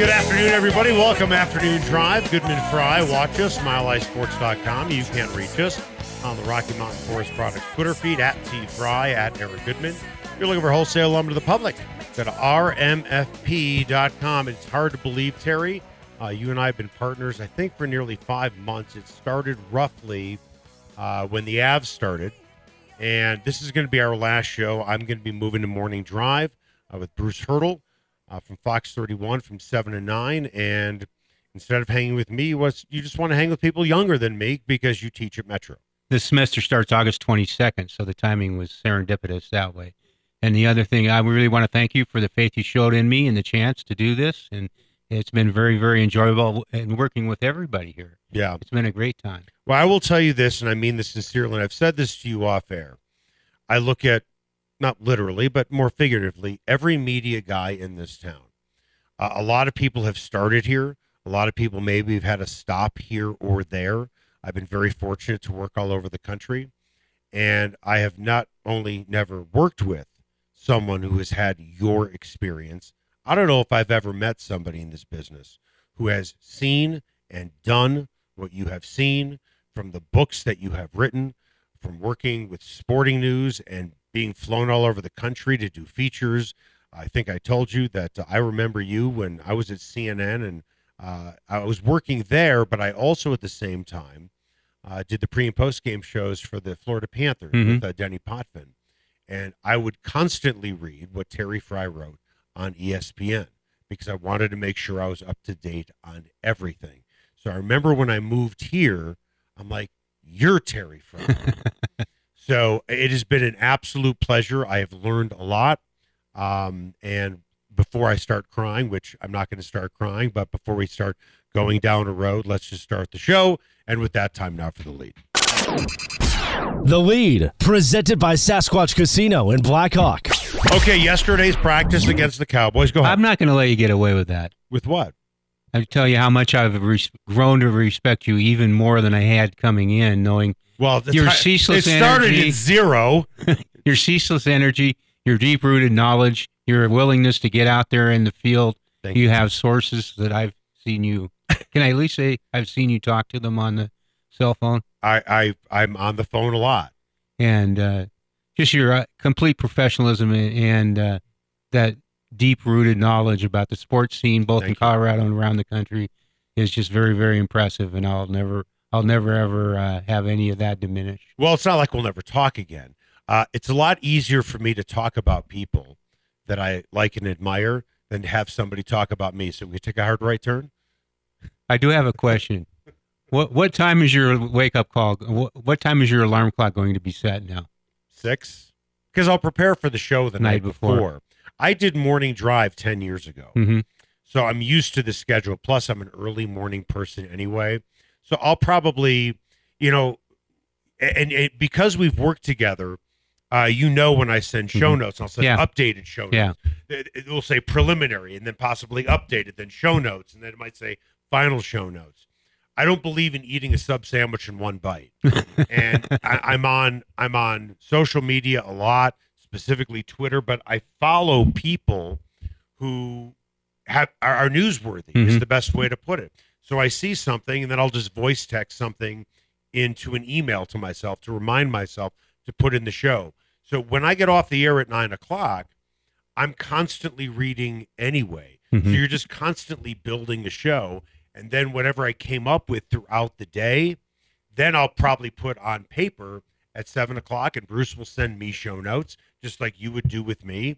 Good afternoon, everybody. Welcome, Afternoon Drive. Goodman Fry. Watch us, milehighsports.com. You can reach us on the Rocky Mountain Forest Products Twitter feed at T Fry, at Eric Goodman. If you're looking for wholesale lumber to the public, go to rmfp.com. It's hard to believe, Terry. Uh, you and I have been partners, I think, for nearly five months. It started roughly uh, when the Avs started. And this is going to be our last show. I'm going to be moving to Morning Drive uh, with Bruce Haertl uh, from Fox 31 from 7 to 9. And instead of hanging with me, was you just want to hang with people younger than me because you teach at Metro. This semester starts August 22nd, so the timing was serendipitous that way. And the other thing, I really want to thank you for the faith you showed in me and the chance to do this. And it's been very, very enjoyable and working with everybody here. Yeah. It's been a great time. Well, I will tell you this, and I mean this sincerely, and I've said this to you off air. I look at, not literally, but more figuratively, every media guy in this town. Uh, a lot of people have started here. A lot of people maybe have had a stop here or there. I've been very fortunate to work all over the country. And I have not only never worked with someone who has had your experience, I don't know if I've ever met somebody in this business who has seen and done what you have seen from the books that you have written, from working with sporting news and being flown all over the country to do features. I think I told you that uh, I remember you when I was at CNN and uh, I was working there, but I also at the same time uh, did the pre and post game shows for the Florida Panthers Mhm. with uh, Denis Potvin. And I would constantly read what Terry Fry wrote on ESPN because I wanted to make sure I was up to date on everything. So I remember when I moved here, I'm like, you're Terry Fry. so it has been an absolute pleasure. I have learned a lot. Um, and before I start crying, which I'm not going to start crying, but before we start going down a road, let's just start the show. And with that, time now for the lead. The lead, presented by Sasquatch Casino in Blackhawk. Okay, yesterday's practice against the Cowboys. Go ahead. I'm not going to let you get away with that. with what? I tell you how much I've res- grown to respect you even more than I had coming in, knowing Well, Your ceaseless It started energy. at zero. your ceaseless energy, your deep rooted knowledge, your willingness to get out there in the field. You have sources that I've seen you. Can I at least say I've seen you talk to them on the cell phone? I, I I'm on the phone a lot. and uh, just your uh, complete professionalism and, and uh, that deep rooted knowledge about the sports scene, both in Thank you. Colorado and around the country, is just very, very impressive. And I'll never, I'll never ever uh, have any of that diminish. Well, it's not like we'll never talk again. Uh, it's a lot easier for me to talk about people that I like and admire than to have somebody talk about me. So we take a hard right turn. I do have a question. What what time is your wake up call? What, what time is your alarm clock going to be set now? Six, because I'll prepare for the show the night, Night before. before. I did morning drive ten years ago, Mm-hmm. so I'm used to the schedule. Plus, I'm an early morning person anyway, so I'll probably, you know, and, and because we've worked together. Uh, you know when I send show Mhm. notes, I'll send Yeah. updated show notes. Yeah. it, it will say preliminary and then possibly updated, then show notes, and then it might say final show notes. I don't believe in eating a sub sandwich in one bite, and I, I'm on I'm on social media a lot, specifically Twitter, but I follow people who have are, are newsworthy. Is Mhm. the best way to put it. So I see something, and then I'll just voice text something into an email to myself to remind myself to put in the show. So when I get off the air at nine o'clock, I'm constantly reading anyway. So Mhm. you're just constantly building the show. And then whatever I came up with throughout the day, then I'll probably put on paper at seven o'clock, and Bruce will send me show notes, just like you would do with me.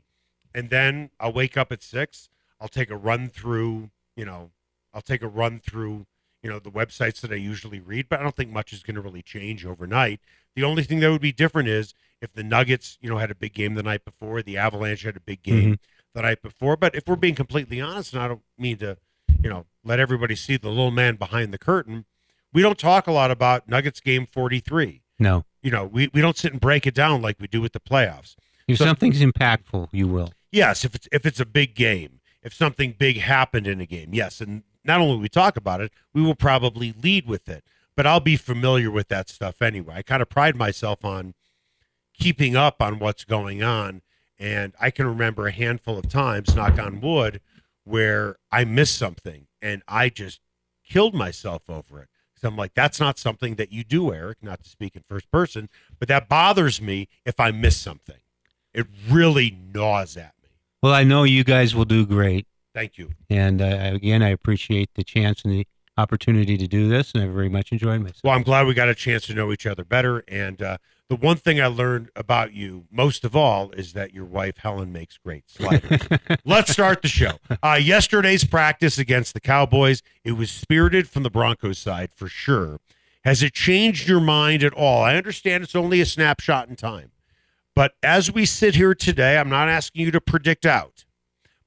And then I'll wake up at six. I'll take a run through, you know, I'll take a run through, you know, the websites that I usually read, but I don't think much is going to really change overnight. The only thing that would be different is if the Nuggets, you know, had a big game the night before, the Avalanche had a big game mm-hmm. the night before. But if we're being completely honest, and I don't mean to, you know, let everybody see the little man behind the curtain. We don't talk a lot about Nuggets game 43. No. You know, we, we don't sit and break it down like we do with the playoffs. If So- something's impactful, you will. Yes, if it's if it's a big game, if something big happened in a game, yes, and not only will we talk about it, we will probably lead with it. But I'll be familiar with that stuff anyway. I kind of pride myself on keeping up on what's going on, and I can remember a handful of times, knock on wood, where I missed something and I just killed myself over it. So I'm like, that's not something that you do, Eric. Not to speak in first person, but that bothers me if I miss something. It really gnaws at me. Well, I know you guys will do great. Thank you. And uh, again, I appreciate the chance and the opportunity to do this, and I very much enjoyed myself. Well, I'm glad we got a chance to know each other better. And uh, the one thing I learned about you most of all is that your wife Helen makes great sliders. Let's start the show. Uh, yesterday's practice against the Cowboys, it was spirited from the Broncos side for sure. Has it changed your mind at all? I understand it's only a snapshot in time, but as we sit here today, I'm not asking you to predict out.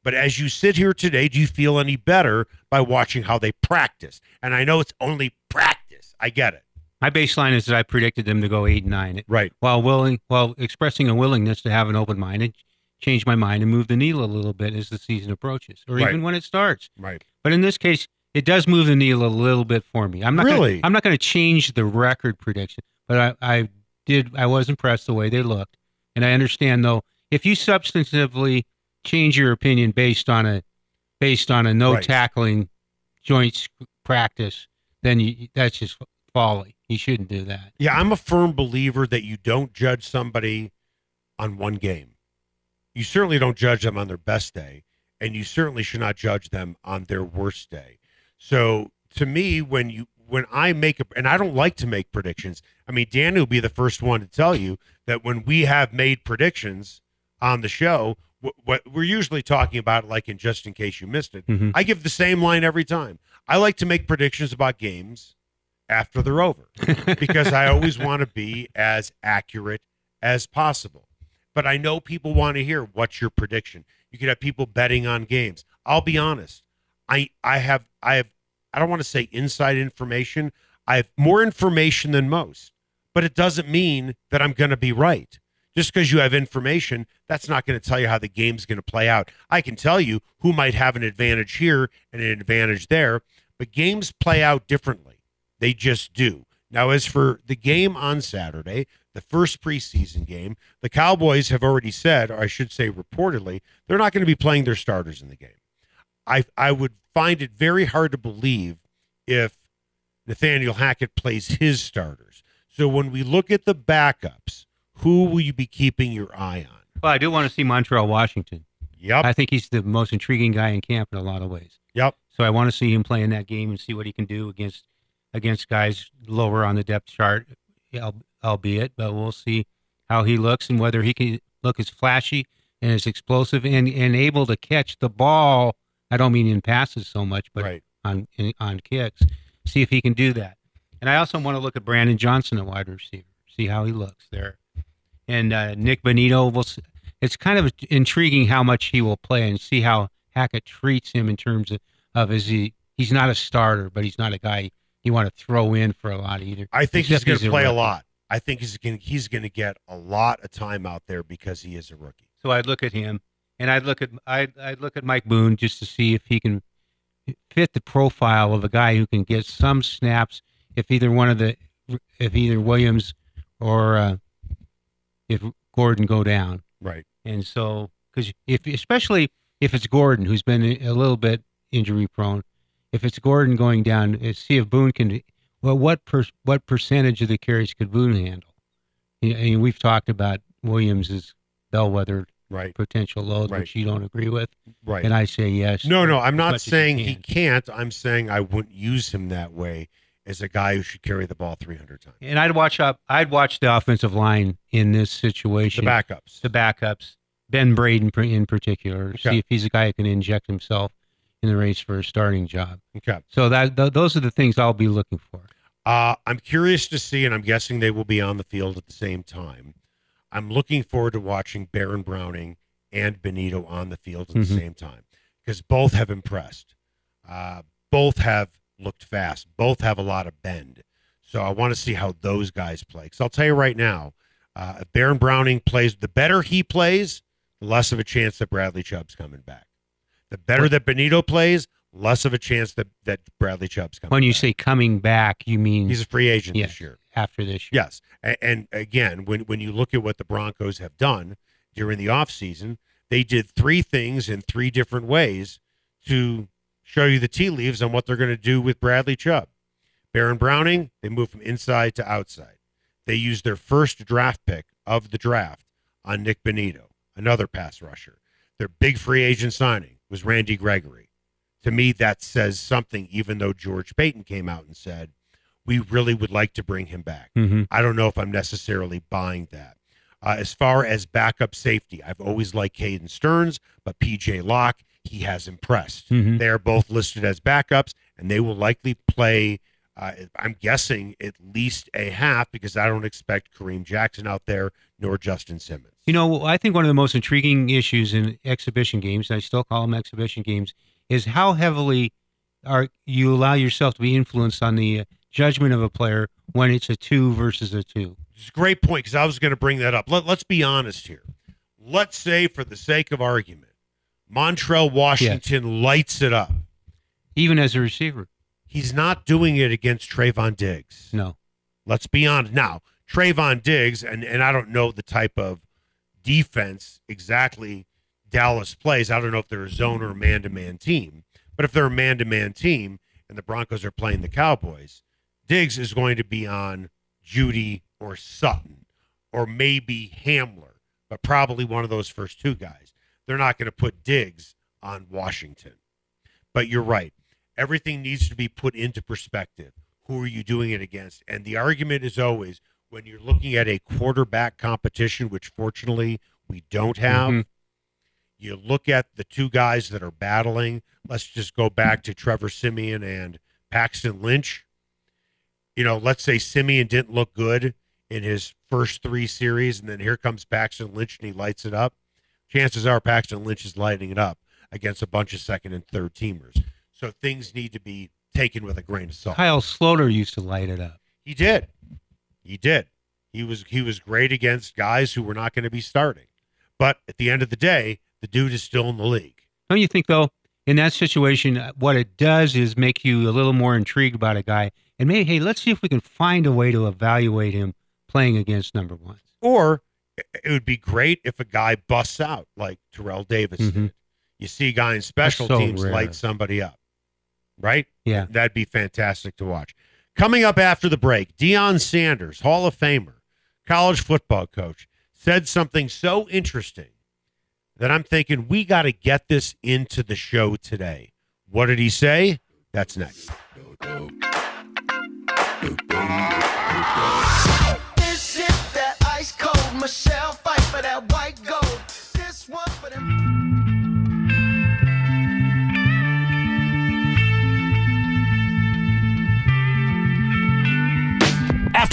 But as you sit here today, do you feel any better by watching how they practice? And I know it's only practice. I get it. My baseline is that I predicted them to go eight and nine, Right. while willing, while expressing a willingness to have an open mind and change my mind and move the needle a little bit as the season approaches, or Right. even when it starts. Right. But in this case, it does move the needle a little bit for me. I'm not Really? Gonna, I'm not going to change the record prediction, but I, I did. I was impressed the way they looked, and I understand though if you substantively change your opinion based on a based on a no Right. tackling joints practice, then you, that's just folly. You shouldn't do that. Yeah, I'm a firm believer that you don't judge somebody on one game. You certainly don't judge them on their best day, and you certainly should not judge them on their worst day. So, to me, when you when I make a and I don't like to make predictions. I mean, Dan will be the first one to tell you that when we have made predictions on the show, what, we're usually talking about, like in just in case you missed it, Mhm. I give the same line every time. I like to make predictions about games after they're over because I always want to be as accurate as possible. But I know people want to hear what's your prediction. You could have people betting on games. I'll be honest. I I have I have I don't want to say inside information. I have more information than most, but it doesn't mean that I'm going to be right. Just because you have information, that's not going to tell you how the game's going to play out. I can tell you who might have an advantage here and an advantage there, but games play out differently. They just do. Now, as for the game on Saturday, the first preseason game, the Cowboys have already said, or I should say reportedly, they're not going to be playing their starters in the game. I I would find it very hard to believe if Nathaniel Hackett plays his starters. So when we look at the backups, who will you be keeping your eye on? Well, I do want to see Montrell Washington. Yep. I think he's the most intriguing guy in camp in a lot of ways. Yep. So I want to see him play in that game and see what he can do against against guys lower on the depth chart, al- albeit. But we'll see how he looks and whether he can look as flashy and as explosive and, and able to catch the ball. I don't mean in passes so much, but right. on in, on kicks. See if he can do that. And I also want to look at Brandon Johnson, a wide receiver, see how he looks there. And uh, Nik Bonitto will. s- It's kind of intriguing how much he will play and see how Hackett treats him in terms of, of is he he's not a starter, but he's not a guy you want to throw in for a lot either. I think he's going to he's a play a lot. I think he's going he's going to get a lot of time out there because he is a rookie. So I'd look at him, and I'd look at I'd, I'd look at Mike Boone just to see if he can fit the profile of a guy who can get some snaps. If either one of the if either Williams or uh, if Gordon go down, Right. and so because if especially if it's Gordon who's been a little bit injury prone, if it's Gordon going down, uh, see if Boone can. Well, what per, what percentage of the carries could Boone handle? Mean, we've talked about Williams's bellwether Right. potential load, Right. which you don't agree with, Right. and I say yes. No, no, I'm not much as you saying he can't. I'm saying I wouldn't use him that way as a guy who should carry the ball 300 times. And I'd watch up. I'd watch the offensive line in this situation. The backups. the backups, Ben Braden in particular, see if he's a guy who can inject himself in the race for a starting job. Okay. So that th- those are the things I'll be looking for. Uh, I'm curious to see, and I'm guessing they will be on the field at the same time. I'm looking forward to watching Baron Browning and Bonitto on the field at the Mhm. same time because both have impressed. Uh, both have looked fast. Both have a lot of bend. So I want to see how those guys play. Because I'll tell you right now, uh, if Baron Browning plays, the better he plays, the less of a chance that Bradley Chubb's coming back. The better that Bonitto plays, less of a chance that, that Bradley Chubb's coming When you back. say coming back, you mean he's a free agent Yeah. this year. after this year? Yes. And, and again, when, when you look at what the Broncos have done during the offseason, they did three things in three different ways to show you the tea leaves on what they're going to do with Bradley Chubb. Baron Browning, they moved from inside to outside. They used their first draft pick of the draft on Nik Bonitto, another pass rusher. Their big free agent signing was Randy Gregory. To me, that says something, even though George Paton came out and said, we really would like to bring him back. Mm-hmm. I don't know if I'm necessarily buying that. Uh, as far as backup safety, I've always liked Caden Sterns, but PJ Locke, he has impressed. Mhm. They are both listed as backups, and they will likely play, uh, I'm guessing, at least a half because I don't expect Kareem Jackson out there nor Justin Simmons. You know, I think one of the most intriguing issues in exhibition games, I still call them exhibition games, is how heavily are you allow yourself to be influenced on the uh, judgment of a player when it's a two versus a two. It's a great point because I was going to bring that up. Let, let's be honest here. Let's say, for the sake of argument, Montrell Washington lights it up. Even as a receiver, He's not doing it against Trevon Diggs. no. Let's be honest. Now, Trevon Diggs, and, and I don't know the type of defense exactly Dallas plays. I don't know if they're a zone or a man to man team. But if they're a man to man team and the Broncos are playing the Cowboys, Diggs is going to be on Jeudy or Sutton or maybe Hamler, but probably one of those first two guys. They're not going to put Diggs on Washington. But you're right. Everything needs to be put into perspective. Who are you doing it against? And the argument is always when you're looking at a quarterback competition, which fortunately we don't have, Mhm. you look at the two guys that are battling. Let's just go back to Trevor Siemian and Paxton Lynch. You know, let's say Siemian didn't look good in his first three series, and then here comes Paxton Lynch and he lights it up. Chances are Paxton Lynch is lighting it up against a bunch of second and third teamers. So things need to be taken with a grain of salt. Kyle Sloter used to light it up. He did. He did. He was he was great against guys who were not going to be starting. But at the end of the day, the dude is still in the league. Don't you think, though, in that situation, what it does is make you a little more intrigued about a guy, and maybe, hey, let's see if we can find a way to evaluate him playing against number ones. Or it would be great if a guy busts out like Terrell Davis Mhm. did. You see a guy in special so teams rare. light somebody up. Right? Yeah. That'd be fantastic to watch. Coming up after the break, Deion Sanders, Hall of Famer, college football coach, said something so interesting that I'm thinking we got to get this into the show today. What did he say? That's next.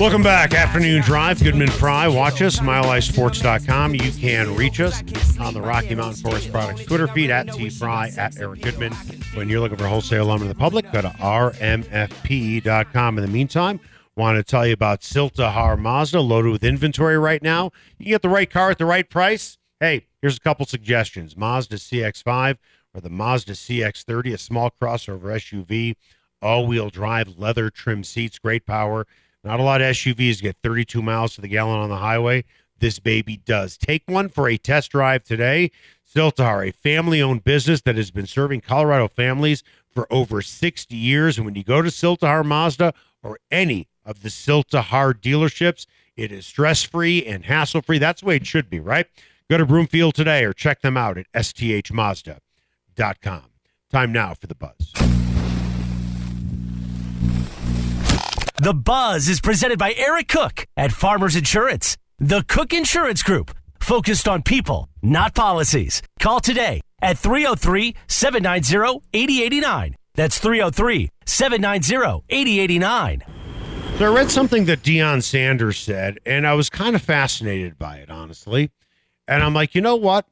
Welcome back. Afternoon Drive. Goodman Fry. Watch us, milehighsports.com. You can reach us on the Rocky Mountain Forest Products Twitter feed at T Fry at Eric Goodman. When you're looking for wholesale lumber to the public, go to rmfp.com. In the meantime, want to tell you about Sill-TerHar Mazda, loaded with inventory right now. You get the right car at the right price. Hey, here's a couple suggestions Mazda CX5 or the Mazda CX30, a small crossover SUV all-wheel drive, leather trim seats, great power. Not a lot of SUVs get 32 miles to the gallon on the highway. This baby does. Take one for a test drive today. Siltar, a family-owned business that has been serving Colorado families for over 60 years. And when you go to Sill-TerHar Mazda or any of the Sill-TerHar dealerships, it is stress-free and hassle-free. That's the way it should be, right? Go to Broomfield today or check them out at sthmazda.com. Time now for the buzz. The Buzz is presented by Eric Cook at Farmers Insurance, the Cook Insurance Group, focused on people, not policies. Call today at 303 790 8089. That's 303 790 8089. So I read something that Deion Sanders said, and I was kind of fascinated by it, honestly. And I'm like, you know what?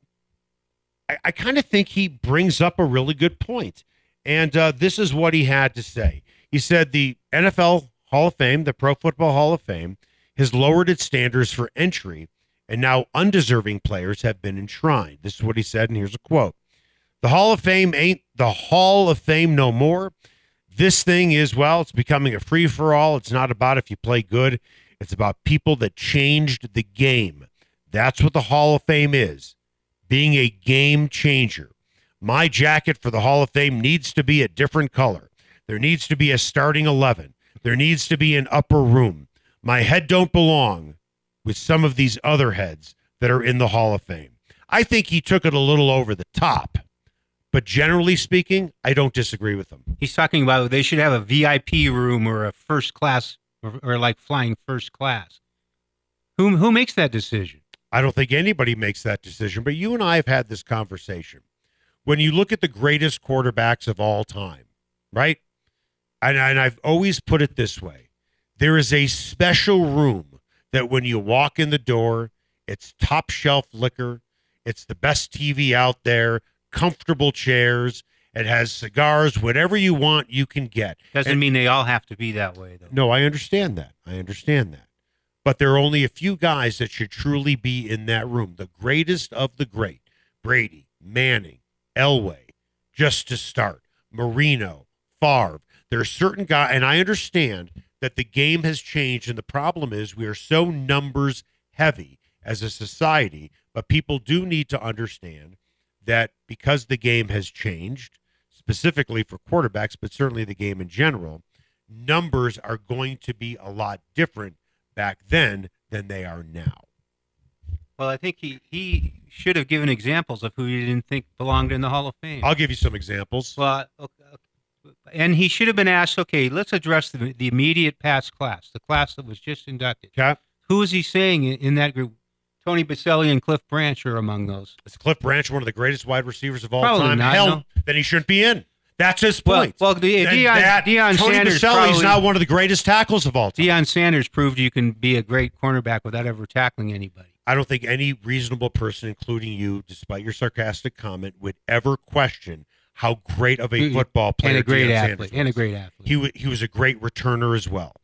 I, I kind of think he brings up a really good point. And uh, this is what he had to say. He said the NFL Hall of Fame, the Pro Football Hall of Fame, has lowered its standards for entry, and now undeserving players have been enshrined. This is what he said, and here's a quote The Hall of Fame ain't the Hall of Fame no more. This thing is, well, it's becoming a free for all. It's not about if you play good, it's about people that changed the game. That's what the Hall of Fame is being a game changer. My jacket for the Hall of Fame needs to be a different color. There needs to be a starting 11. There needs to be an upper room. My head don't belong with some of these other heads that are in the Hall of Fame. I think he took it a little over the top. But generally speaking, I don't disagree with him. He's talking about they should have a VIP room or a first class or, or like flying first class. Who who makes that decision? I don't think anybody makes that decision, but you and I have had this conversation. When you look at the greatest quarterbacks of all time, right? And, and I've always put it this way there is a special room that when you walk in the door, it's top shelf liquor, it's the best TV out there, comfortable chairs, it has cigars, whatever you want, you can get. Doesn't And- mean they all have to be that way though. no, I understand that. I understand that. But there are only a few guys that should truly be in that room. The greatest of the great Brady, Manning, Elway, just to start, Marino, Favre. There are certain guys, and I understand that the game has changed. And the problem is we are so numbers heavy as a society. But people do need to understand that because the game has changed, specifically for quarterbacks, but certainly the game in general, numbers are going to be a lot different back then than they are now. Well, I think he, he should have given examples of who he didn't think belonged in the Hall of Fame. I'll give you some examples. Well, okay, okay. And he should have been asked, okay, let's address the, the immediate past class, the class that was just inducted. Okay. Who is he saying in, in that group? Tony Boselli and Cliff Branch are among those. Is Cliff Branch one of the greatest wide receivers of all Probably time? not, Hell, no. then he shouldn't be in. That's his point. well, the, And Deion, that- Deion Tony Sanders Boselli's probably, now one of the greatest tackles of all time. Deion Sanders proved you can be a great cornerback without ever tackling anybody. I don't think any reasonable person, including you, despite your sarcastic comment, would ever question how great of a Mm, football player and a great Deion athlete. Sanders And a great athlete. He wa he was a great returner as well.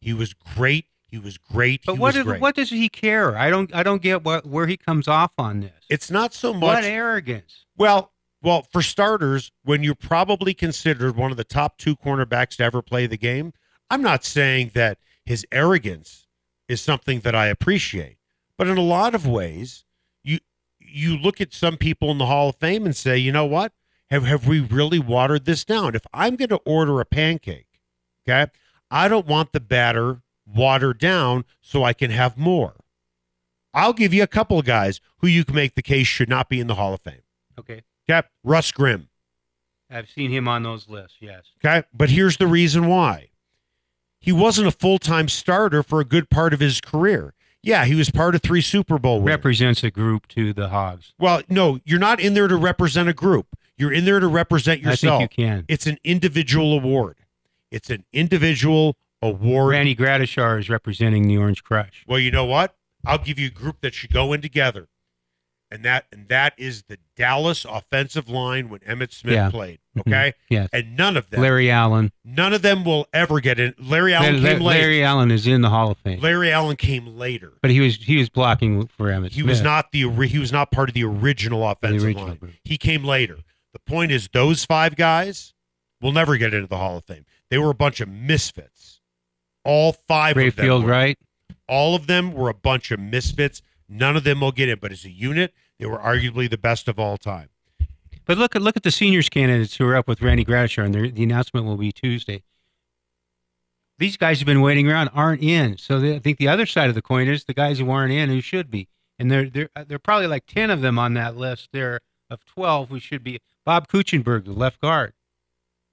He was great. He was great. but he what was if- great. what does he care? I don't I don't get what where he comes off on this. It's not so much. what arrogance. Well, well, for starters, when you're probably considered one of the top two cornerbacks to ever play the game, I'm not saying that his arrogance is something that I appreciate, but in a lot of ways, you you look at some people in the Hall of Fame and say, you know what? Have have we really watered this down? If I'm going to order a pancake, okay, I don't want the batter watered down so I can have more. I'll give you a couple of guys who you can make the case should not be in the Hall of Fame. Okay. Okay. Russ Grimm. I've seen him on those lists, yes. Okay. But here's the reason why he wasn't a full time starter for a good part of his career. Yeah, he was part of three Super Bowl winners. Represents a group to the Hogs. well, no, you're not in there to represent a group. You're in there to represent yourself. I think you can. It's an individual award. It's an individual award. Randy Gradishar is representing the Orange Crush. Well, you know what? I'll give you a group that should go in together. And that and that is the Dallas offensive line when Emmitt Smith Yeah. played. Mhm. Okay? Yes. And none of them Larry Allen. None of them will ever get in. Larry Allen La- came La- later. Larry Allen is in the Hall of Fame, Larry Allen came later. but he was he was blocking for Emmitt. He was Smith. not the he was not part of the original offensive the original line. group. He came later. The point is, those five guys will never get into the Hall of Fame. They were a bunch of misfits. All five of them. Rayfield, were. right? All of them were a bunch of misfits. None of them will get in, but as a unit, they were arguably the best of all time. But look at look at the seniors candidates who are up with Randy Gradishar, and the the announcement will be Tuesday. These guys have been waiting around, aren't in. So the, I think the other side of the coin is the guys who aren't in who should be, and there there there are probably like ten of them on that list. There of twelve who should be. Bob Kuechenberg, the left guard,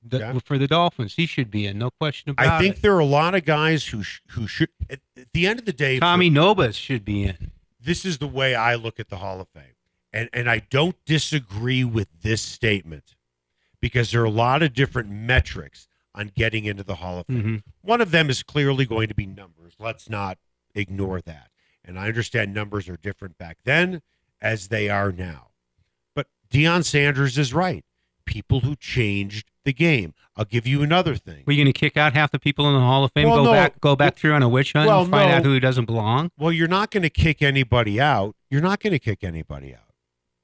the, Yeah. for the Dolphins, he should be in, no question about it. I think it. there are a lot of guys who sh- who should. At, at the end of the day, for- Tommy Nobis should be in. this is the way I look at the Hall of Fame. And and I don't disagree with this statement because there are a lot of different metrics on getting into the Hall of Fame. Mhm. One of them is clearly going to be numbers. Let's not ignore that. And I understand numbers are different back then as they are now. Deion Sanders is right. People who changed the game. I'll give you another thing. Were you going to kick out half the people in the Hall of Fame? Well, go no. back, go back through on a witch hunt Well, and find no. out who doesn't belong. Well, you're not going to kick anybody out. You're not going to kick anybody out,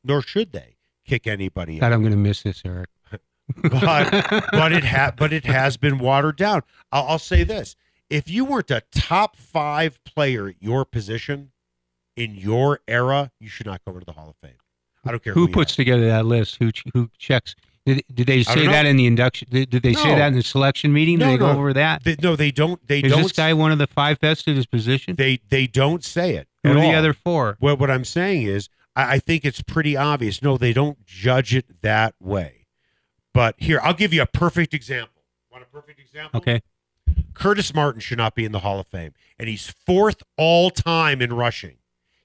nor should they kick anybody God, out. I'm going to miss this, Eric. But but it ha- but it has been watered down. I'll, I'll say this: if you weren't a top five player at your position in your era, you should not go into the Hall of Fame. I don't care who you puts together that list? Who who checks? Did, did they say that in the induction? Did, did they say that in the selection meeting? Did No, they go no. over that? They- no, they don't. They Is don't. this guy one of the five best at his position? they they don't say it. Who are the all. other four? Well, what I'm saying is, I, I think it's pretty obvious. No, they don't judge it that way. But here, I'll give you a perfect example. Want a perfect example? Okay. Curtis Martin should not be in the Hall of Fame, and he's fourth all time in rushing.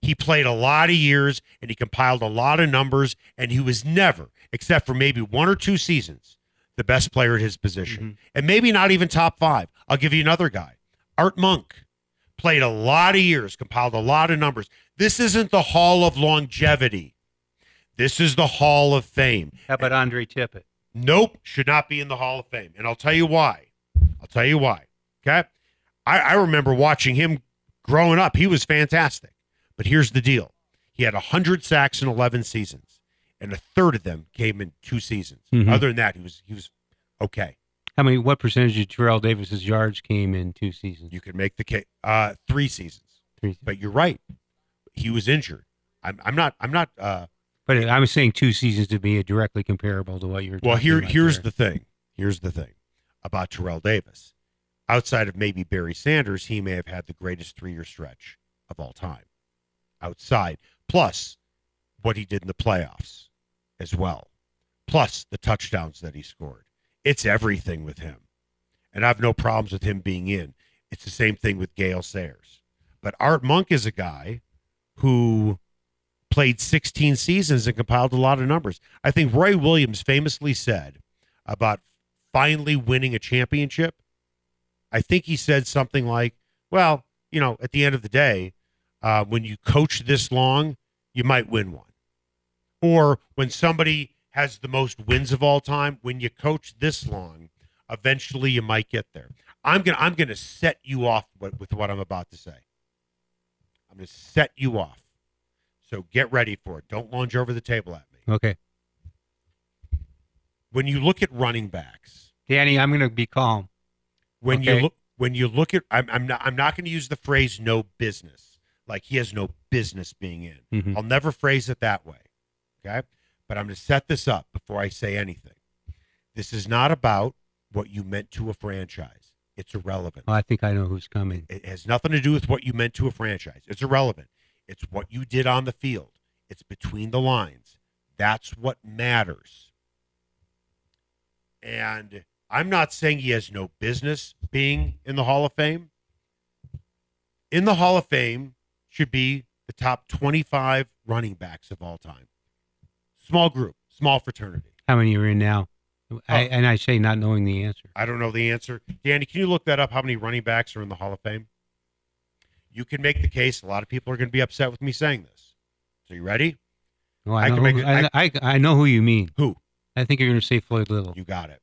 He played a lot of years and he compiled a lot of numbers, and he was never, except for maybe one or two seasons, the best player at his position, mm-hmm. and maybe not even top five. I'll give you another guy, Art Monk. Played a lot of years, compiled a lot of numbers. This isn't the Hall of Longevity. This is the Hall of Fame. How about Andre Tippett? Nope, should not be in the Hall of Fame. And I'll tell you why. I'll tell you why. Okay. I, I remember watching him growing up. He was fantastic. But here's the deal he had 100 sacks in 11 seasons, and a third of them came in two seasons. Mhm. Other than that, he was he was okay. How many? What percentage of Terrell Davis's yards came in two seasons? You could make the case. Uh, three seasons. Three. But you're right. He was injured. I'm, I'm not. I'm not. Uh, But I was saying two seasons to be directly comparable to what you're. Well, here here's there. the thing. Here's the thing about Terrell Davis. Outside of maybe Barry Sanders, he may have had the greatest three year stretch of all time. Outside, plus what he did in the playoffs as well, plus the touchdowns that he scored. It's everything with him. And I have no problems with him being in. It's the same thing with Gale Sayers. But Art Monk is a guy who played 16 seasons and compiled a lot of numbers. I think Roy Williams famously said about finally winning a championship. I think he said something like, well, you know, at the end of the day, uh, when you coach this long, you might win one. Or when somebody has the most wins of all time, when you coach this long, eventually you might get there. I'm gonna I'm gonna set you off with, with what I'm about to say. I'm gonna set you off. So get ready for it. Don't lunge over the table at me. Okay, When you look at running backs, Danny, I'm going to be calm. when Okay. you look when you look at I'm, I'm not I'm not going to use the phrase no business. Like he has no business being in. Mhm. I'll never phrase it that way. Okay? But I'm going to set this up before I say anything. This is not about what you meant to a franchise. It's irrelevant. I think I know who's coming. It has nothing to do with what you meant to a franchise. It's irrelevant. It's what you did on the field. It's between the lines. That's what matters. And I'm not saying he has no business being in the Hall of Fame. In the Hall of Fame should be the top 25 running backs of all time. Small group, small fraternity. How many are in now? I, Oh. and I say not knowing the answer. I don't know the answer. Danny, can you look that up? How many running backs are in the Hall of Fame? You can make the case. A lot of people are going to be upset with me saying this. So you ready? Oh, I, I know can make who, it- I, I, I know who you mean. Who? I think you're going to say Floyd Little. You got it.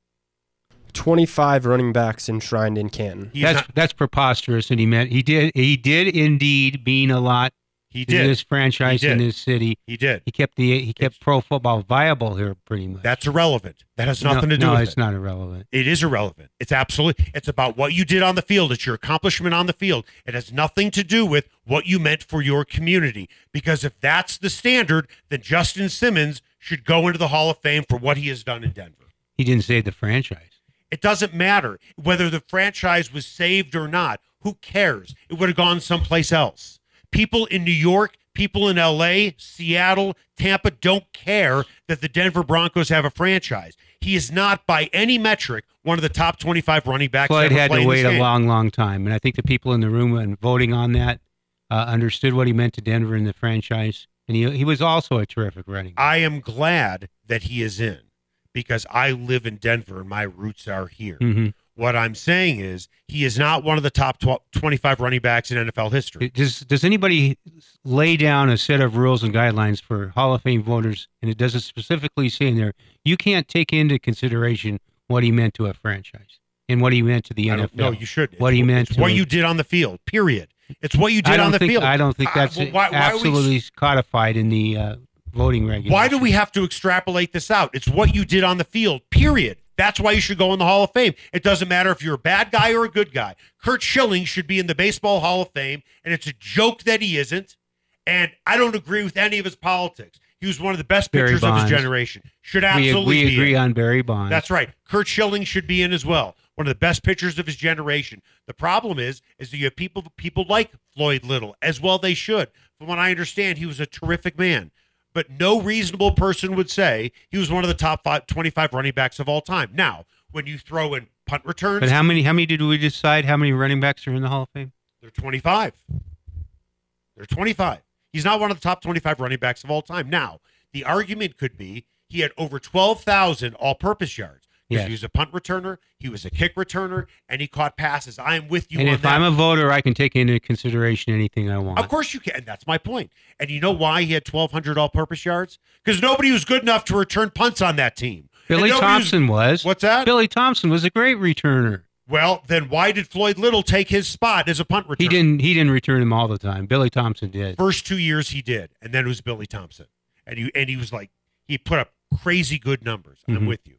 25 running backs enshrined in Canton. He's that's not, that's preposterous, and he meant he did he did indeed mean a lot he to did. this franchise He in this city. He did. He kept the he kept It's- pro football viable here, pretty much. That's irrelevant. That has no, nothing to do no, with it's it. not irrelevant. It is irrelevant. It's absolutely. It's about what you did on the field. It's your accomplishment on the field. It has nothing to do with what you meant for your community. Because if that's the standard, then Justin Simmons should go into the Hall of Fame for what he has done in Denver. He didn't save the franchise. It doesn't matter whether the franchise was saved or not. Who cares? It would have gone someplace else. People in New York, people in LA, Seattle, Tampa don't care that the Denver Broncos have a franchise. He is not, by any metric, one of the top 25 running backs. Floyd had to wait a long, long time, and I think the people in the room and voting on that uh, understood what he meant to Denver and the franchise, and he he was also a terrific running. back. I am glad that he is in because I live in Denver and my roots are here. Mhm. What I'm saying is he is not one of the top 12, 25 running backs in NFL history. Does does anybody lay down a set of rules and guidelines for Hall of Fame voters? And it doesn't specifically say in there you can't take into consideration what he meant to a franchise and what he meant to the NFL. no, you should. What It's- he meant It's to what you did on the field. Period. It's what you did on the think field. I don't think Uh, that's well, why- why are we- absolutely codified in the uh, voting regulations. Why do we have to extrapolate this out? It's what you did on the field, period. That's why you should go in the Hall of Fame. It doesn't matter if you're a bad guy or a good guy. Curt Schilling should be in the Baseball Hall of Fame, and it's a joke that he isn't. And I don't agree with any of his politics. He was one of the best Barry pitchers of his generation. Should We, absolutely we be agree in. on Barry Bonds. That's right. Curt Schilling should be in as well. One of the best pitchers of his generation. The problem is, is that you have people people like Floyd Little, as well they should. From what I understand, he was a terrific man. But no reasonable person would say he was one of the top five, 25 running backs of all time. Now, when you throw in punt returns, But how many? How many did we decide? How many running backs are in the Hall of Fame? they're 25. They're 25. He's not one of the top 25 running backs of all time. Now, the argument could be he had over 12,000 all purpose yards. Yes. he was a punt returner, he was a kick returner, and he caught passes. I am with you and if that. I'm a voter, I can take into consideration anything I want. Of course you can. And that's my point. And you know why he had 1,200 all purpose yards? Because nobody was good enough to return punts on that team. Billy nobody was- Thompson was. What's that? Billy Thompson was a great returner. Well, then why did Floyd Little take his spot as a punt returner? He didn't. He didn't return them all the time. Billy Thompson did. First two years he did, and then it was Billy Thompson, and he and he was like he put up crazy good numbers. I'm Mhm. with you.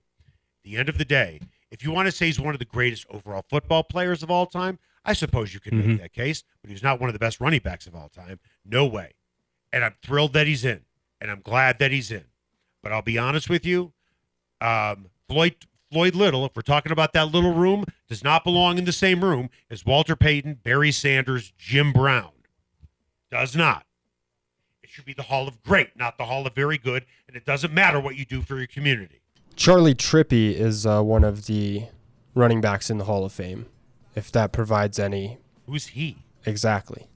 The end of the day, if you want to say he's one of the greatest overall football players of all time, I suppose you could Mhm. make that case. But he's not one of the best running backs of all time. No way. And I'm thrilled that he's in, and I'm glad that he's in. But I'll be honest with you, um, Floyd Floyd Little, if we're talking about that little room, does not belong in the same room as Walter Payton, Barry Sanders, Jim Brown. Does not. It should be the Hall of Great, not the Hall of Very Good, and it doesn't matter what you do for your community. Charley Trippi is uh, one of the running backs in the Hall of Fame, if that provides any Who's he? exactly.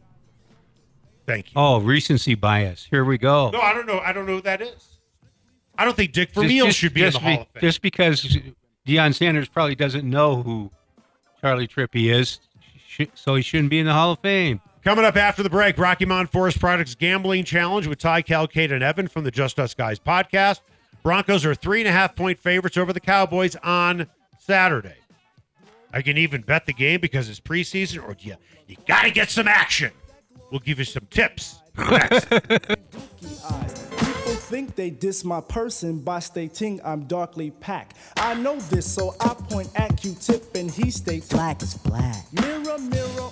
Thank you. Oh, recency bias. Here we go. No, I don't know. I don't know who that is. I don't think Dick Just- Vermeil should be just in the Hall of Fame. Just because Deion Sanders probably doesn't know who Charley Trippi is, so he shouldn't be in the Hall of Fame. Coming up after the break, Rocky Mountain Forest Products Gambling Challenge with Ty Calcade and Evan from the Just Us Guys podcast. Broncos are three and a half point favorites over the Cowboys on Saturday. I can even bet the game because it's preseason, or you, you got to get some action. We'll give you some tips. People think they diss my person by stating I'm darkly packed. I know this, so I point at Q-tip and he states Black is black. Mirror, mirror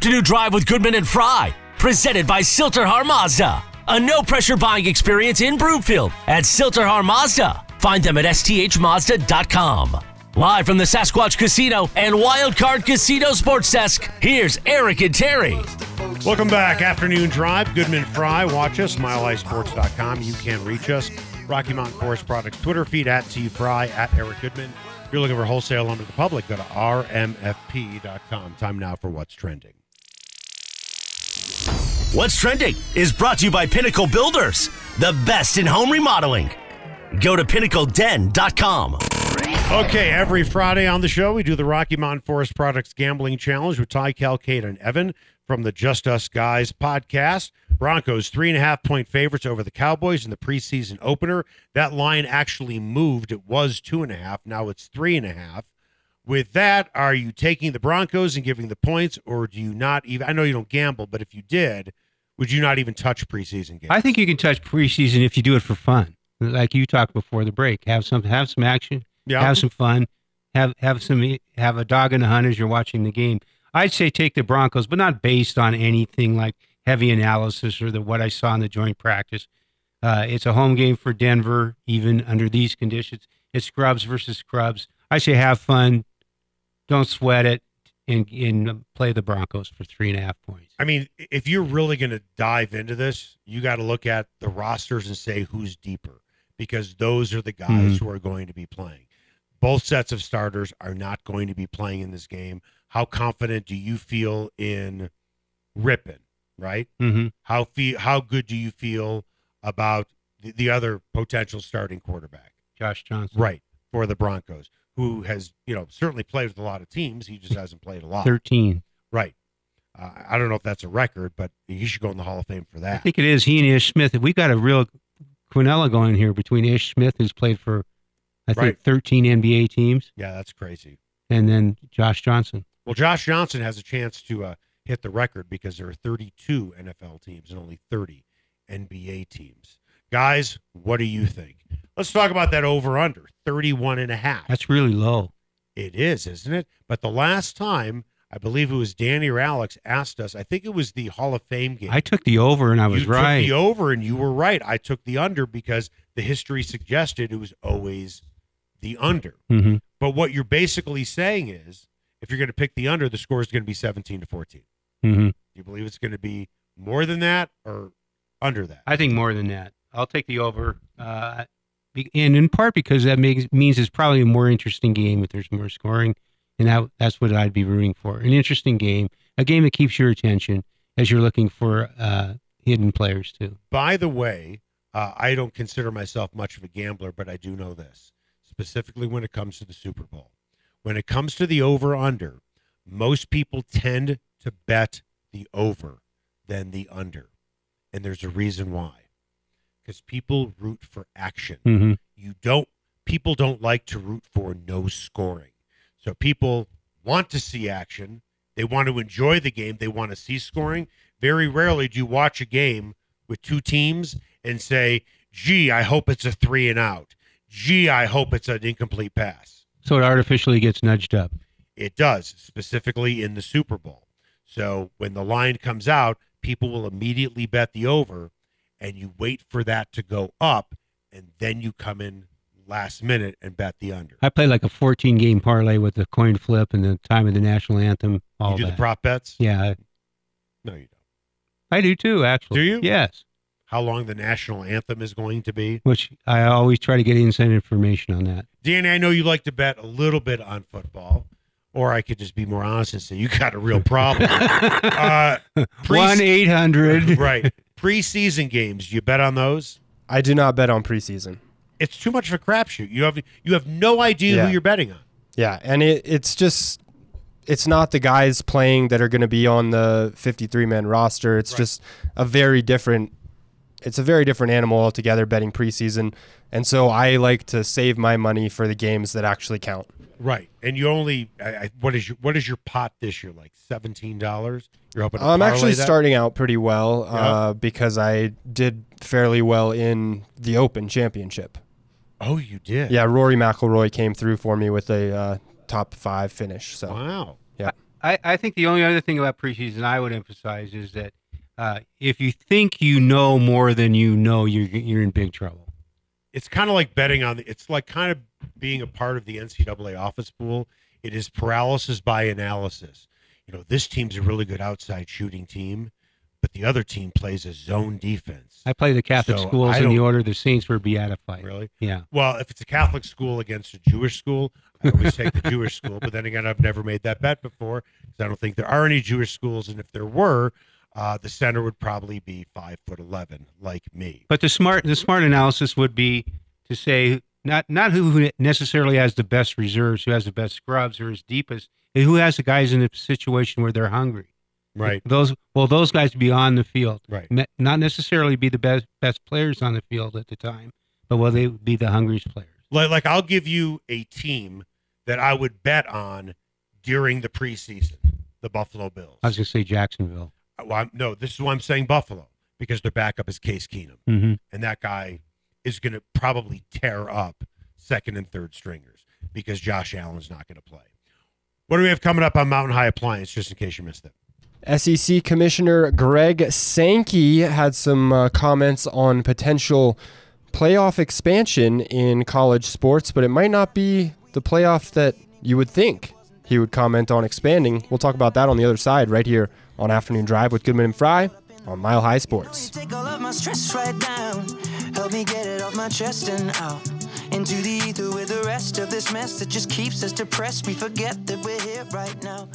Afternoon Drive with Goodman and Fry, presented by Sill-TerHar Mazda. A no pressure buying experience in Broomfield at Sill-TerHar Mazda. Find them at sthmazda.com. Live from the Sasquatch Casino and Wildcard Casino Sports Desk, here's Eric and Terry. Welcome back. Afternoon Drive. Goodman Fry. Watch us. MileHighSports.com. You can reach us. Rocky Mountain Forest Products Twitter feed at T Fry at Eric Goodman. If you're looking for wholesale lumber to the public, go to rmfp.com. Time now for what's trending. What's Trending is brought to you by Pinnacle Builders, the best in home remodeling. Go to pinnacleden.com. Okay, every Friday on the show, we do the Rocky Mountain Forest Products Gambling Challenge with Ty Calcade and Evan from the Just Us Guys podcast. Broncos, three and a half point favorites over the Cowboys in the preseason opener. That line actually moved. It was two and a half. Now it's three and a half. With that, are you taking the Broncos and giving the points, or do you not even? I know you don't gamble, but if you did, would you not even touch preseason games? I think you can touch preseason if you do it for fun, like you talked before the break. Have some, have some action, Yeah. have some fun, have have some, have a dog in the hunt as you're watching the game. I'd say take the Broncos, but not based on anything like heavy analysis or the what I saw in the joint practice. Uh, it's a home game for Denver, even under these conditions. It's scrubs versus scrubs. I say have fun, don't sweat it, and, and play the Broncos for three and a half points. I mean, if you're really going to dive into this, you got to look at the rosters and say who's deeper because those are the guys Mhm. who are going to be playing. Both sets of starters are not going to be playing in this game. How confident do you feel in Rypien, right? hmm How fe- how good do you feel about the, the other potential starting quarterback? Josh Johnson. Right, for the Broncos, who has, you know, certainly played with a lot of teams. He just hasn't played a lot. 13. Right. Uh, I don't know if that's a record, but he should go in the Hall of Fame for that. I think it is he and Ish Smith. We got a real Quinella going here between Ish Smith, who's played for, I think, Right. 13 NBA teams, Yeah, that's crazy. and then Josh Johnson. Well, Josh Johnson has a chance to uh, hit the record because there are 32 NFL teams and only 30 NBA teams. Guys, what do you think? Let's talk about that over under 31 and a half. That's really low. It is, isn't it? But the last time, I believe it was Danny or Alex asked us, I think it was the Hall of Fame game. I took the over, and I was right. you right. took the over and you were right. I took the under because the history suggested it was always the under. hmm But what you're basically saying is if you're going to pick the under, the score is going to be 17 to 14. hmm Do you believe it's going to be more than that or under that? I think more than that. I'll take the over, uh, and in part because that makes means it's probably a more interesting game if there's more scoring, and that that's what I'd be rooting for. An interesting game, a game that keeps your attention as you're looking for uh, hidden players too. By the way, uh, I don't consider myself much of a gambler, but I do know this specifically when it comes to the Super Bowl. When it comes to the over under, most people tend to bet the over than the under. And there's a reason why. Because people root for action. hmm You don't, people don't like to root for no scoring. So people want to see action. They want to enjoy the game. They want to see scoring. Very rarely do you watch a game with two teams and say, gee, I hope it's a three and out. Gee, I hope it's an incomplete pass. So it artificially gets nudged up. It does, specifically in the Super Bowl. So when the line comes out, people will immediately bet the over, and you wait for that to go up, and then you come in last minute and bet the under. I play like a 14 game parlay with the coin flip and the time of the national anthem. All you do that. the prop bets? Yeah, No, you don't. I do too. Actually, Do you? Yes. How long the national anthem is going to be? Which I always try to get inside information on that. Danny, I know you like to bet a little bit on football, or I could just be more honest and say you got a real problem. uh, One eight hundred. right. Preseason games, you bet on those? I do not bet on preseason. It's too much of a crapshoot. You have you have no idea Yeah. who you're betting on. Yeah, and it, it's just it's not the guys playing that are going to be on the 53 man roster. It's Right. just a very different it's a very different animal altogether betting preseason. And so I like to save my money for the games that actually count. Right. And you only I, I, what is your what is your pot this year like seventeen dollars? You're hoping to I'm actually that? starting out pretty well Yeah. uh, because I did fairly well in the Open Championship. Oh, you did. Yeah, Rory McIlroy came through for me with a uh, top five finish. So Wow. I, I think the only other thing about preseason I would emphasize is that uh, if you think you know more than you know, you're you're in big trouble. It's kind of like betting on the it's like kind of being a part of the NCAA office pool. It is paralysis by analysis. You know, this team's a really good outside shooting team, but the other team plays a zone defense. I play the Catholic So, schools in the order the Saints were beatified. Really? Yeah. Well, if it's a Catholic school against a Jewish school, I always take the Jewish school. But then again, I've never made that bet before because I don't think there are any Jewish schools, and if there were, uh, the center would probably be five foot eleven, like me. But the smart the smart analysis would be to say not not who necessarily has the best reserves, who has the best scrubs or is deepest, and who has the guys in a situation where they're hungry. Right. Those well, those guys be on the field, Right. Not necessarily be the best best players on the field at the time, but will they be the hungriest players? Like, like I'll give you a team that I would bet on during the preseason, the Buffalo Bills. I was gonna say Jacksonville. Well, I'm- no, this is why I'm saying Buffalo because their backup is Case Keenum, hmm and that guy is going to probably tear up second and third stringers because Josh Allen's not going to play. What do we have coming up on Mountain High Appliance? Just in case you missed it. SEC Commissioner Greg Sankey had some uh, comments on potential playoff expansion in college sports, but it might not be the playoff that you would think he would comment on expanding. We'll talk about that on the other side, right here on Afternoon Drive with Goodman and Fry on Mile High Sports. Take all of my stress right down. Help help me get it off my chest and out. Into the ether with the rest of this mess that just keeps us depressed. We forget that we're here right now.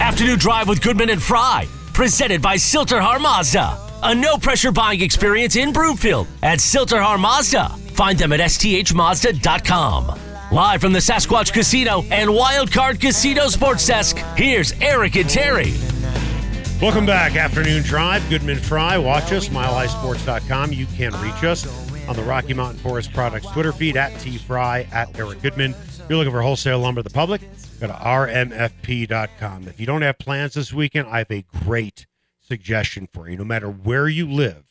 Afternoon Drive with Goodman and Fry, presented by Sill-TerHar Mazda. A no pressure buying experience in Broomfield at Sill-TerHar Mazda. Find them at sthmazda.com. Live from the Sasquatch Casino and Wildcard Casino Sports Desk, here's Eric and Terry. Welcome back. Afternoon Drive. Goodman Fry. Watch us, milehighsports.com. You can reach us on the Rocky Mountain Forest Products Twitter feed at tfry at Eric Goodman. If you're looking for wholesale lumber to the public, go to rmfp.com. If you don't have plans this weekend, I have a great suggestion for you. No matter where you live,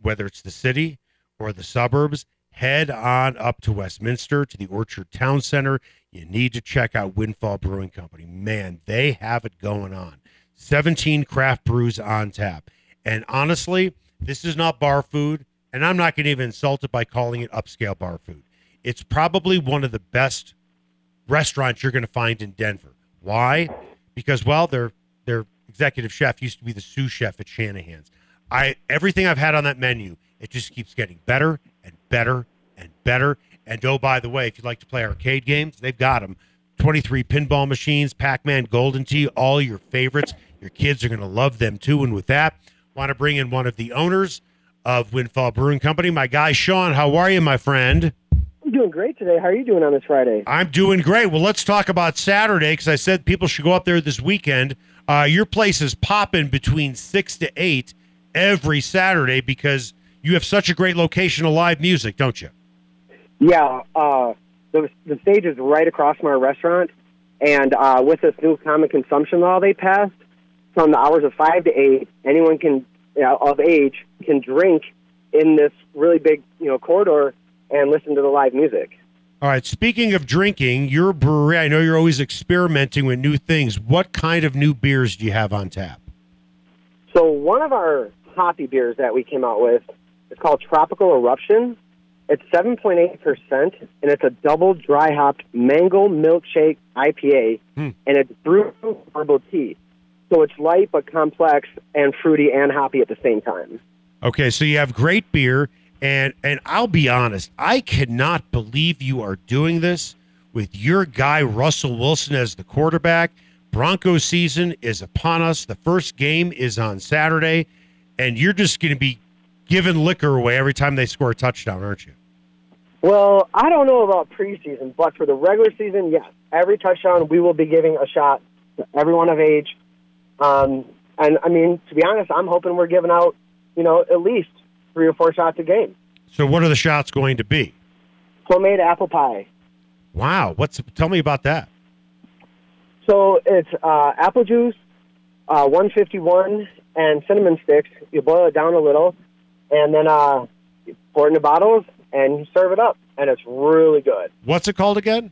whether it's the city or the suburbs, head on up to Westminster to the Orchard Town Center. You need to check out Windfall Brewing Company. Man, they have it going on. 17 craft brews on tap. And honestly, this is not bar food, and I'm not going to even insult it by calling it upscale bar food. It's probably one of the best restaurants you're going to find in Denver. Why? Because well, their their executive chef used to be the sous chef at Shanahan's. I everything I've had on that menu, it just keeps getting better and better and better. And oh, by the way, if you'd like to play arcade games, they've got them. 23 pinball machines, Pac-Man, Golden Tee, all your favorites. Your kids are going to love them too. And with that, want to bring in one of the owners of Windfall Brewing Company, my guy Sean. How are you, my friend? I'm doing great today. How are you doing on this Friday? I'm doing great. Well, let's talk about Saturday because I said people should go up there this weekend. Uh, your place is popping between six to eight every Saturday because you have such a great location of live music, don't you? Yeah, uh, the, the stage is right across from our restaurant, and uh, with this new common consumption law they passed, from the hours of five to eight, anyone can you know, of age can drink in this really big you know corridor and listen to the live music. All right. Speaking of drinking, your brewery, I know you're always experimenting with new things. What kind of new beers do you have on tap? So one of our hoppy beers that we came out with is called Tropical Eruption. It's 7.8%, and it's a double dry hopped mango milkshake IPA, Hmm. and it's brewed with herbal tea. So it's light but complex and fruity and hoppy at the same time. Okay, so you have great beer, and and I'll be honest, I cannot believe you are doing this with your guy Russell Wilson as the quarterback. Bronco season is upon us. The first game is on Saturday, and you're just going to be giving liquor away every time they score a touchdown, aren't you? Well, I don't know about preseason, but for the regular season, yes. Every touchdown, we will be giving a shot to everyone of age. Um, and I mean, to be honest, I'm hoping we're giving out, you know, at least three or four shots a game. So, what are the shots going to be? Homemade apple pie. Wow, what's tell me about that? So it's uh, apple juice, uh, 151, and cinnamon sticks. You boil it down a little, and then uh, you pour it into bottles and you serve it up, and it's really good. What's it called again?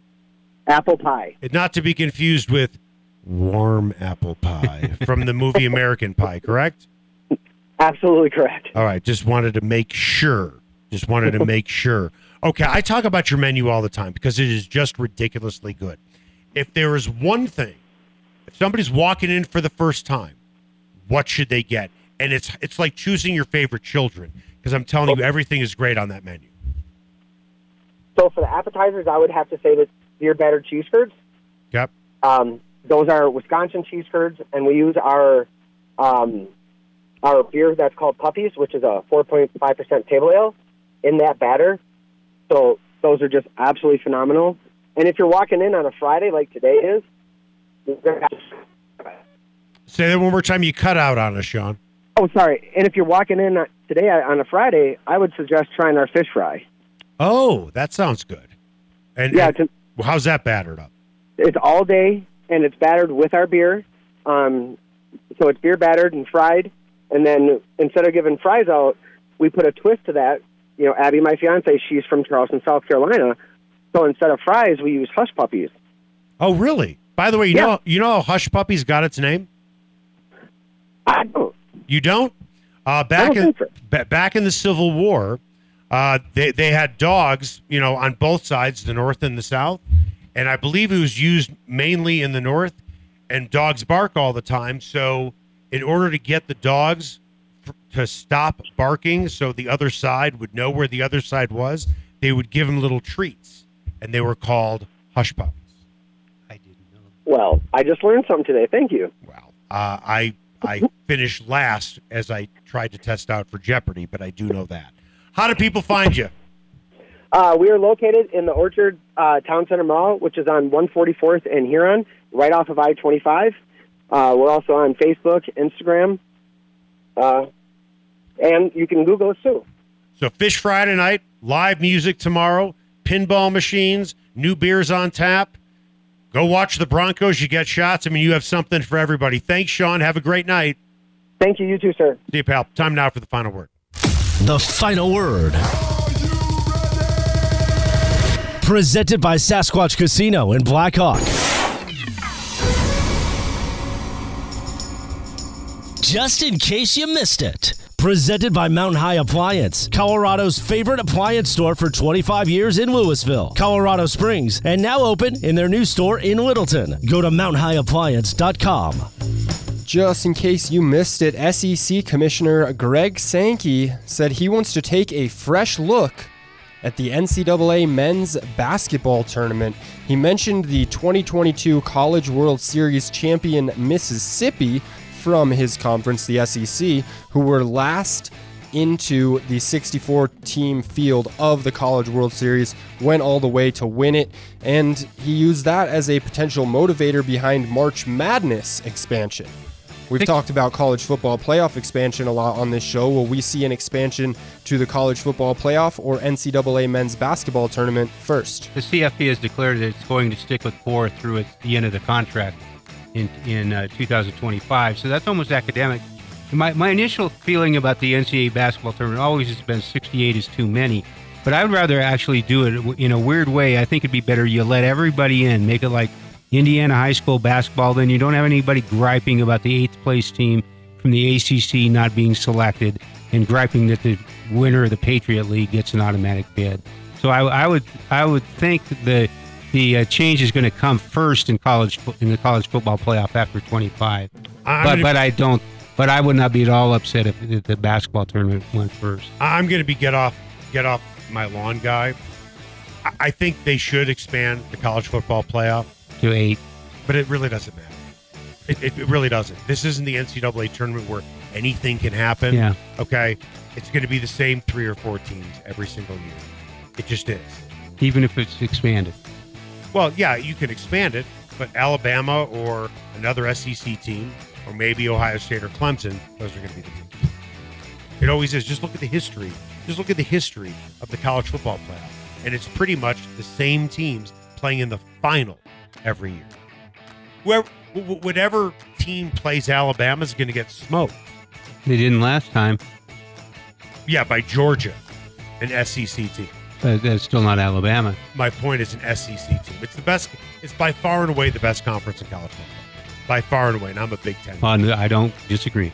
Apple pie. It- Not to be confused with warm apple pie from the movie American Pie, correct? Absolutely correct. All right, just wanted to make sure. Just wanted to make sure. Okay, I talk about your menu all the time because it is just ridiculously good. If there is one thing, if somebody's walking in for the first time, what should they get? And it's it's like choosing your favorite children because I'm telling you everything is great on that menu. So for the appetizers, I would have to say that beer battered cheese curds. Yep. Um, those are Wisconsin cheese curds, and we use our um, our beer that's called Puppies, which is a 4.5% table ale, in that batter. So those are just absolutely phenomenal. And if you're walking in on a Friday like today is, you're gonna have- Say that one more time. You cut out on us, Sean. oh sorry. And if you're walking in today on a Friday, I would suggest trying our fish fry. Oh, that sounds good. And, Yeah, and it's, how's that battered up? it's all day, and it's battered with our beer. Um, so it's beer battered and fried, and then instead of giving fries out, we put a twist to that. You know, Abby, my fiance, she's from Charleston, South Carolina. So instead of fries, we use hush puppies. Oh, really? By the way, you Yeah. know you know how Hush Puppies got its name? I don't. You don't? Uh, back don't in so. ba- back in the Civil War, Uh, they they had dogs, you know, on both sides, the north and the south, and I believe it was used mainly in the north. And dogs bark all the time, so in order to get the dogs to stop barking, so the other side would know where the other side was, they would give them little treats, and they were called hush puppies. I didn't know. Well, I just learned something today. Thank you. Well, uh, I I finished last as I tried to test out for Jeopardy, but I do know that. How do people find you? Uh, we are located in the Orchard uh, Town Center Mall, which is on 144th and Huron, right off of I-25. Uh, we're also on Facebook, Instagram, uh, and you can Google us too. So Fish Friday night, live music tomorrow, pinball machines, new beers on tap. Go watch the Broncos. You get shots. I mean, you have something for everybody. Thanks, Sean. Have a great night. Thank you. You too, sir. See you, pal. Time now for the final word. The final word. Presented by Sasquatch Casino in Blackhawk. Just in case you missed it. Presented by Mountain High Appliance, Colorado's favorite appliance store for 25 years in Louisville, Colorado Springs, and now open in their new store in Littleton. Go to mountainhighappliance.com. Just in case you missed it, SEC Commissioner Greg Sankey said he wants to take a fresh look at the NCAA men's basketball tournament. He mentioned the 2022 College World Series champion Mississippi from his conference, the SEC, who were last into the 64 team field of the College World Series, went all the way to win it, and he used that as a potential motivator behind March Madness expansion. We've talked about college football playoff expansion a lot on this show. Will we see an expansion to the college football playoff or NCAA men's basketball tournament first? The CFP has declared that it's going to stick with four through the end of the contract in in uh, 2025. So that's almost academic. My, my initial feeling about the NCAA basketball tournament always has been 68 is too many, but I would rather actually do it in a weird way. I think it'd be better you let everybody in, make it like Indiana high school basketball. Then you don't have anybody griping about the eighth place team from the ACC not being selected and griping that the winner of the Patriot League gets an automatic bid. So I, I would I would think the the uh, change is going to come first in college in the college football playoff after 25. I'm but gonna- but I don't. But I would not be at all upset if, if the basketball tournament went first. I'm going to be get off get off my lawn guy. I, I think they should expand the college football playoff, To eight. but it really doesn't matter. It, it, it really doesn't. This isn't the NCAA tournament where anything can happen. Yeah. Okay. It's going to be the same three or four teams every single year. It just is. even if it's expanded. Well, yeah, you can expand it, but Alabama or another SEC team, or maybe Ohio State or Clemson, those are going to be the teams. It always is. Just look at the history. Just look at the history of the college football playoff, and it's pretty much the same teams playing in the final every year. Whoever, wh- wh- whatever team plays Alabama is going to get smoked. They didn't last time, Yeah, by Georgia, an SEC team. But that's still not Alabama. my point is an SEC team. It's the best. It's by far and away the best conference in college football. By far and away, and I'm a Big Ten. I don't disagree.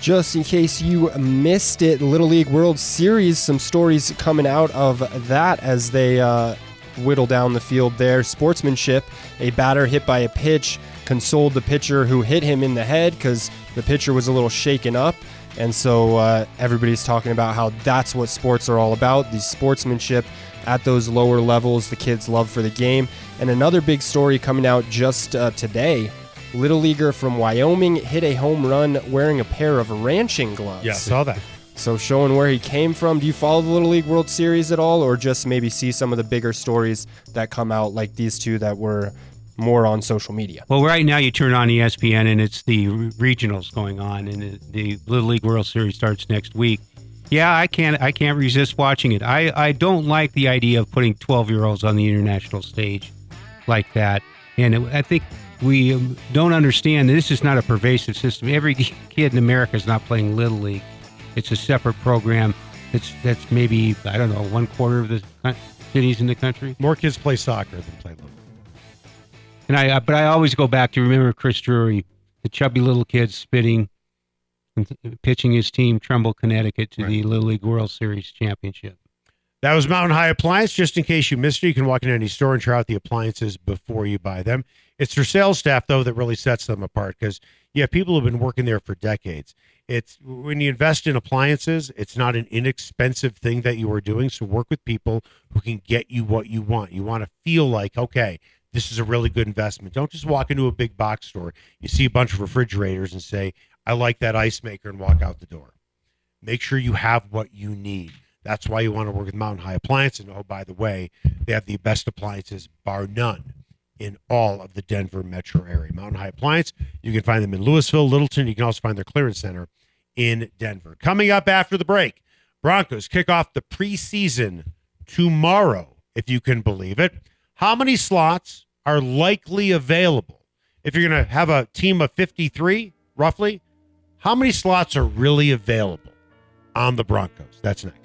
Just in case you missed it, Little League World Series, some stories coming out of that as they uh, whittle down the field there. Sportsmanship, a batter hit by a pitch, consoled the pitcher who hit him in the head because the pitcher was a little shaken up. And so uh, everybody's talking about how that's what sports are all about the sportsmanship at those lower levels, the kids' love for the game. And another big story coming out just uh, today Little Leaguer from Wyoming hit a home run wearing a pair of ranching gloves. Yeah, saw that. So showing where he came from. Do you follow the Little League World Series at all, or just maybe see some of the bigger stories that come out, like these two that were more on social media? Well, right now you turn on ESPN and it's the regionals going on, and the, the Little League World Series starts next week. Yeah, I can't I can't resist watching it. I, I don't like the idea of putting 12 year olds on the international stage like that, and it, I think we um, don't understand that this is not a pervasive system. Every kid in America is not playing Little League. It's a separate program. It's that's maybe I don't know one quarter of the co- cities in the country. More kids play soccer than play little. And I, but I always go back to remember Chris Drury, the chubby little kid spitting pitching his team Trumbull, Connecticut, to the Little League World Series championship. That was Mountain High Appliance. Just in case you missed it, you can walk into any store and try out the appliances before you buy them. It's their sales staff, though, that really sets them apart because, yeah, people who have been working there for decades. It's when you invest in appliances, it's not an inexpensive thing that you are doing. So work with people who can get you what you want. You want to feel like, okay, this is a really good investment. Don't just walk into a big box store, you see a bunch of refrigerators and say, I like that ice maker and walk out the door. Make sure you have what you need. That's why you want to work with Mountain High Appliance. And oh, by the way, they have the best appliances, bar none, in all of the Denver metro area. Mountain High Appliance, you can find them in Louisville, Littleton. You can also find their clearance center in Denver. Coming up after the break, Broncos kick off the preseason tomorrow, if you can believe it. How many slots are likely available? If you're going to have a team of 53, roughly, how many slots are really available on the Broncos? That's next.